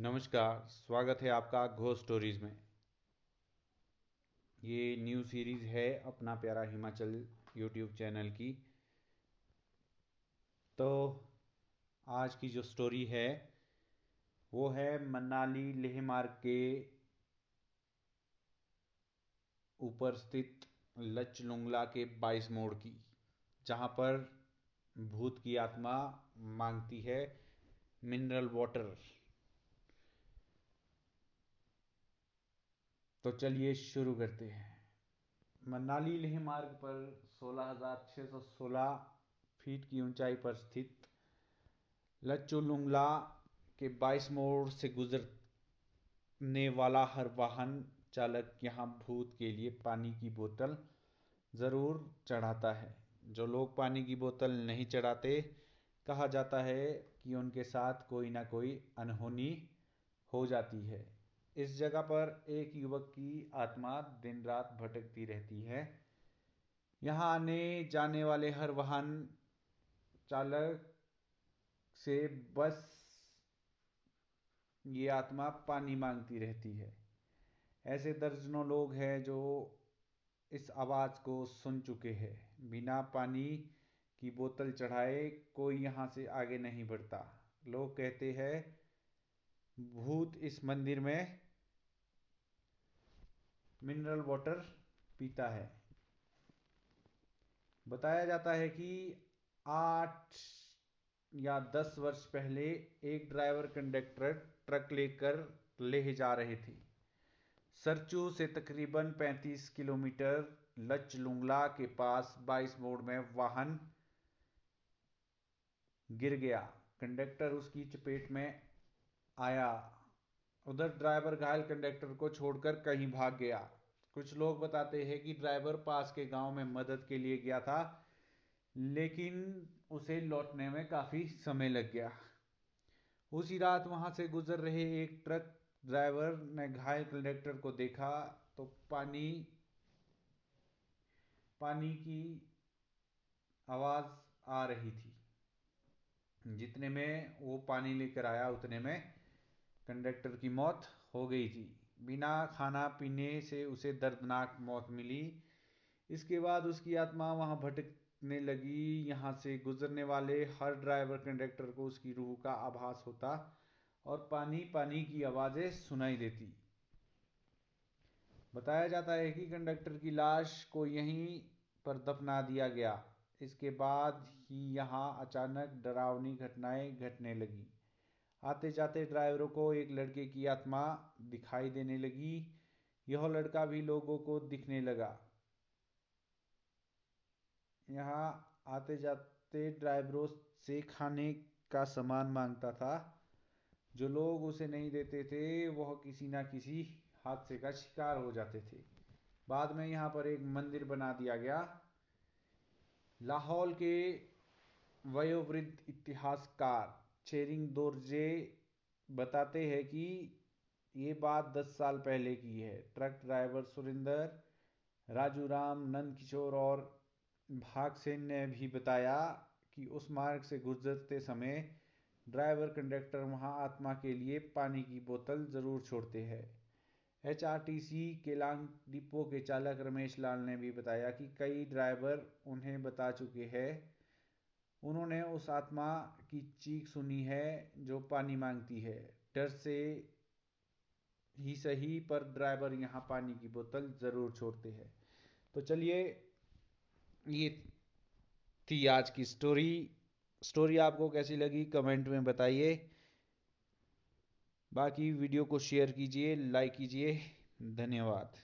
नमस्कार, स्वागत है आपका घो स्टोरीज में। ये न्यू सीरीज़ है अपना प्यारा हिमाचल यूट्यूब चैनल की। तो आज की जो स्टोरी है, वो है मनाली लेह मार्ग के ऊपर स्थित लच लुंगला के बाईस मोड़ की, जहाँ पर भूत की आत्मा मांगती है मिनरल वाटर तो चलिए शुरू करते हैं। मनाली लेह मार्ग पर 16,616 फीट की ऊंचाई पर स्थित लच्चू लुंगला के 22 मोड़ से गुजरने वाला हर वाहन चालक यहाँ भूत के लिए पानी की बोतल ज़रूर चढ़ाता है। जो लोग पानी की बोतल नहीं चढ़ाते कहा जाता है कि उनके साथ कोई ना कोई अनहोनी हो जाती है। इस जगह पर एक युवक की आत्मा दिन रात भटकती रहती है। यहाँ आने जाने वाले हर वाहन चालक से बस ये आत्मा पानी मांगती रहती है। ऐसे दर्जनों लोग हैं जो इस आवाज़ को सुन चुके हैं। बिना पानी की बोतल चढ़ाए कोई यहाँ से आगे नहीं बढ़ता। लोग कहते हैं भूत इस मंदिर में मिनरल वाटर पीता है। बताया जाता है कि आठ या दस वर्ष पहले एक ड्राइवर कंडक्टर ट्रक लेकर ले जा रहे थे। सरचू से तकरीबन 35 किलोमीटर लच लुंगला के पास 22 मोड़ में वाहन गिर गया। कंडक्टर उसकी चपेट में आया। उधर ड्राइवर घायल कंडक्टर को छोड़कर कहीं भाग गया। कुछ लोग बताते हैं कि ड्राइवर पास के गाँव में मदद के लिए गया था, लेकिन उसे लौटने में काफ़ी समय लग गया। उसी रात वहाँ से गुजर रहे एक ट्रक ड्राइवर ने घायल कंडक्टर को देखा तो पानी पानी की आवाज़ आ रही थी। जितने में वो पानी लेकर आया, उतने में कंडक्टर की मौत हो गई थी। बिना खाना पीने से उसे दर्दनाक मौत मिली। इसके बाद उसकी आत्मा वहाँ भटकने लगी। यहाँ से गुजरने वाले हर ड्राइवर कंडक्टर को उसकी रूह का आभास होता और पानी पानी की आवाज़ें सुनाई देती। बताया जाता है कि कंडक्टर की लाश को यहीं पर दफना दिया गया। इसके बाद ही यहाँ अचानक डरावनी घटनाएँ घटने लगी। आते जाते ड्राइवरों को एक लड़के की आत्मा दिखाई देने लगी। यह लड़का भी लोगों को दिखने लगा। यहाँ आते जाते ड्राइवरों से खाने का सामान माँगता था। जो लोग उसे नहीं देते थे, वह किसी ना किसी हादसे का शिकार हो जाते थे। बाद में यहाँ पर एक मंदिर बना दिया गया। लाहौल के वयोवृद्ध इतिहासकार चेरिंग दोरजे बताते हैं कि ये बात दस साल पहले की है। ट्रक ड्राइवर सुरिंदर, राजू राम, नंद किशोर और भाग सेन ने भी बताया कि उस मार्ग से गुजरते समय ड्राइवर कंडक्टर वहाँ आत्मा के लिए पानी की बोतल ज़रूर छोड़ते हैं। H R T C Keylong depot के चालक रमेश लाल ने भी बताया कि कई ड्राइवर उन्हें बता चुके हैं उन्होंने उस आत्मा की चीख सुनी है जो पानी मांगती है। डर से ही सही पर ड्राइवर यहाँ पानी की बोतल ज़रूर छोड़ते हैं। तो चलिए, ये थी आज की स्टोरी। स्टोरी आपको कैसी लगी कमेंट में बताइए। बाकी वीडियो को शेयर कीजिए, लाइक कीजिए। धन्यवाद।